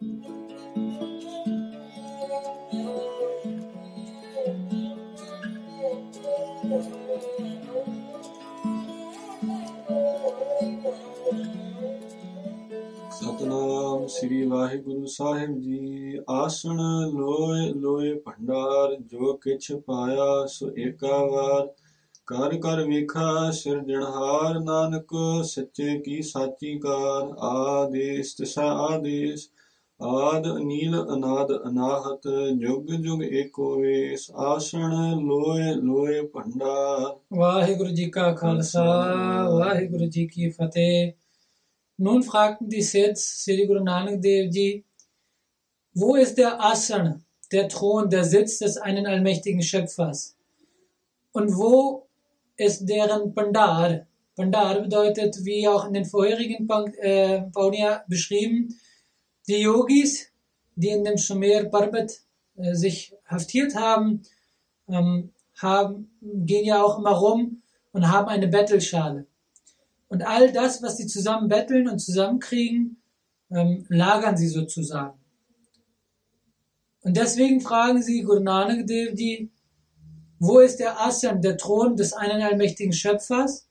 ਸਤਨਾਮ ਸ੍ਰੀ ਵਾਹਿਗੁਰੂ ਸਾਹਿਬ ਜੀ। ਆਸਣ ਲੋਏ ਲੋਏ ਭੰਡਾਰ, ਜੋ ਕਿਛ ਪਾਇਆ ਸੋ ਏਕਾ ਵਾਰ। ਕਰ ਕਰ ਵੇਖਾ ਸਿਰਜਣਹਾਰ ਨਾਨਕ ਸੱਚੇ ਕੀ ਸਾਚੀ ਕਾਰ। ਆਦੇਸ ਤਿਸਾ ਆਦੇਸ ਆਦ ਅਨੀਲ ਅਨਾਦ ਅਨਾਹਤ ਜੁਗ ਜੁਗ ਏਕੋ ਵੇਸ ਆਸਣ ਲੋਏ ਲੋਏ ਭੰਡਾਰ Waheguru Ji Ka Khalsa, Waheguru Ji Ki Fateh. Nun fragten die Sids Sri Guru Nanak Dev Ji, wo ist der Asan, der Thron, der Sitz des einen allmächtigen Schöpfers? Und wo ist deren Pandar? Pandar bedeutet, wie auch in den vorherigen Pank- äh, Paunia beschrieben, die Yogis, die in dem Sumer Parbat äh, sich haftiert haben, ähm, haben, gehen ja auch immer rum und haben eine Bettelschale. Und all das, was sie zusammen betteln und zusammenkriegen, ähm, lagern sie sozusagen. Und deswegen fragen sie Guru Nanak Dev Ji, wo ist der Asan, der Thron des einen allmächtigen Schöpfers?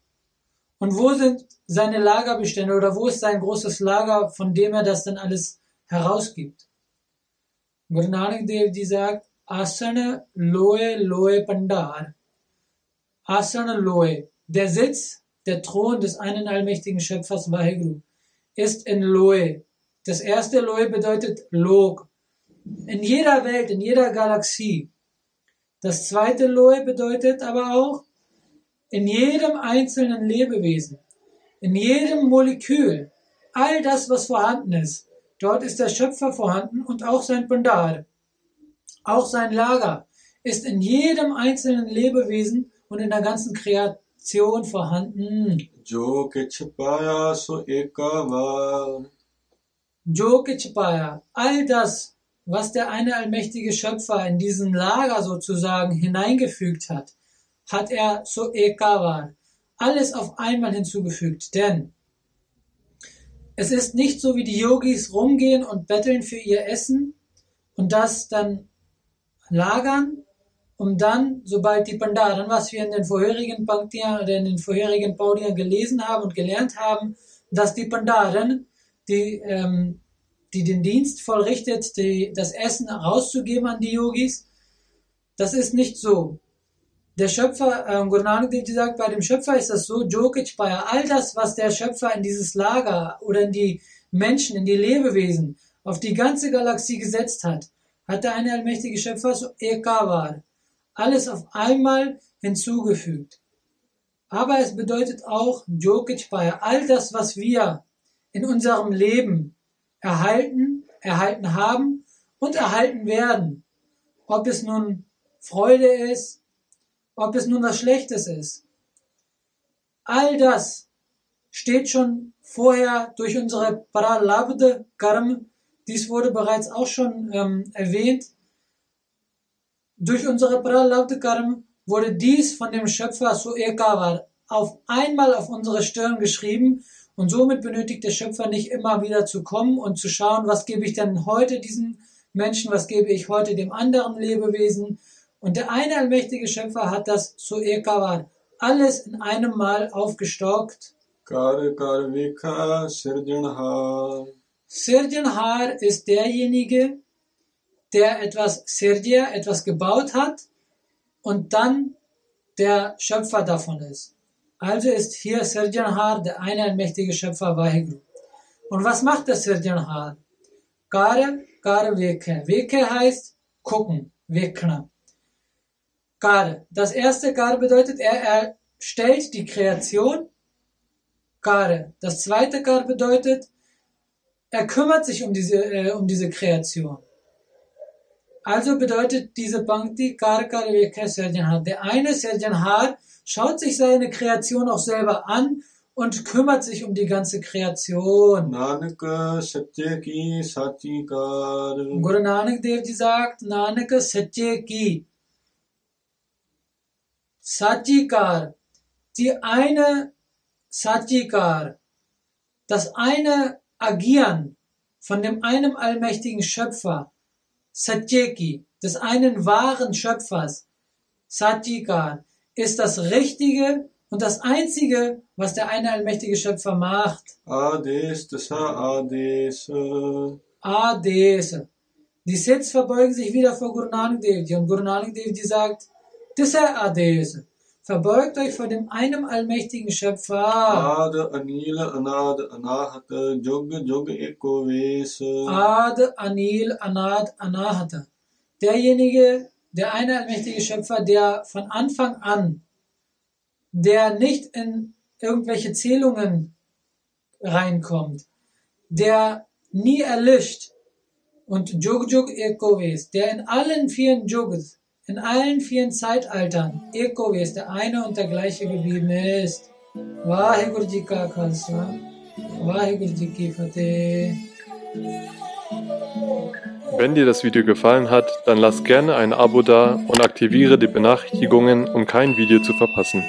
Und wo sind seine Lagerbestände oder wo ist sein großes Lager, von dem er das dann alles herausgibt? Guru Nanak Dev Ji sagt, Asana Loe Loe Pandar. Asana Loe, der Sitz, der Thron des einen allmächtigen Schöpfers Vaheguru, ist in Loe. Das erste Loe bedeutet Log. In jeder Welt, in jeder Galaxie. Das zweite Loe bedeutet aber auch in jedem einzelnen Lebewesen, in jedem Molekül, all das, was vorhanden ist. Dort ist der Schöpfer vorhanden und auch sein Pandar. Auch sein Lager ist in jedem einzelnen Lebewesen und in der ganzen Kreation vorhanden. Jo ke chipaya so. Jo. All das, was der eine allmächtige Schöpfer in diesem Lager sozusagen hineingefügt hat, hat er so ekava. Alles auf einmal hinzugefügt, denn es ist nicht so, wie die Yogis rumgehen und betteln für ihr Essen und das dann lagern, um dann, sobald die Pandaren, was wir in den vorherigen Panktian oder in den vorherigen Paudian gelesen haben und gelernt haben, dass die Pandaren, die, ähm, die den Dienst vollrichtet, die, das Essen rauszugeben an die Yogis, das ist nicht so. Der Schöpfer, äh, Guru Nanak Dev sagt, bei dem Schöpfer ist das so, Jokich bei all das, was der Schöpfer in dieses Lager oder in die Menschen, in die Lebewesen, auf die ganze Galaxie gesetzt hat, hat der eine allmächtige Schöpfer so Ekavar, alles auf einmal hinzugefügt. Aber es bedeutet auch Jokich bei all das, was wir in unserem Leben erhalten, erhalten haben und erhalten werden. Ob es nun Freude ist, ob es nun was Schlechtes ist. All das steht schon vorher durch unsere Pralabd Karm, dies wurde bereits auch schon ähm, erwähnt, durch unsere Pralabd Karm wurde dies von dem Schöpfer Suekavar auf einmal auf unsere Stirn geschrieben und somit benötigt der Schöpfer nicht immer wieder zu kommen und zu schauen, was gebe ich denn heute diesem Menschen, was gebe ich heute dem anderen Lebewesen. Und der eine allmächtige Schöpfer hat das Suekavan alles in einem Mal aufgestockt. Kar Karvika Sirjanhar. Sirjanhar ist derjenige, der etwas Sirja, etwas gebaut hat und dann der Schöpfer davon ist. Also ist hier Sirjanhar der eine allmächtige Schöpfer Vaheguru. Und was macht der Sirjanhar? Kare, Kare Veke. Veke heißt gucken, Vekna. Gar. Das erste Gar bedeutet, er erstellt die Kreation. Gar. Das zweite Gar bedeutet, er kümmert sich um diese, äh, um diese Kreation. Also bedeutet diese Bhakti Karkar Sarjanhar. Der eine Sarjanhar schaut sich seine Kreation auch selber an und kümmert sich um die ganze Kreation. Nanaka Satya Ki Satyakar. Guru Nanak Dev Ji sagt, Nanaka Satya Ki. Sachikar. Die eine Sachikar. Das eine Agieren von dem einem allmächtigen Schöpfer, Satyeki, des einen wahren Schöpfers, Satyikan, ist das Richtige und das Einzige, was der eine allmächtige Schöpfer macht. Ades Tasa Ades. Ades. Die Siths verbeugen sich wieder vor Guru Nanak Dev Ji und Guru Nanak Dev Ji sagt, Tisa Ades. Verbeugt euch vor dem einem allmächtigen Schöpfer. Ad Anil Anad Anahat Jog Jog Eko Ves. Ad Anil Anad Anahata. Derjenige, der eine allmächtige Schöpfer, der von Anfang an, der nicht in irgendwelche Zählungen reinkommt, der nie erlischt und Jog Jog Ekoves, der in allen vier Jogs, in allen vier Zeitaltern Ekoves, der eine und der gleiche geblieben ist. Vaheguru Ji Ka Khalsa, Vaheguru Ji Ki. Wenn dir das Video gefallen hat, dann lass gerne ein Abo da und aktiviere die Benachrichtigungen, um kein Video zu verpassen.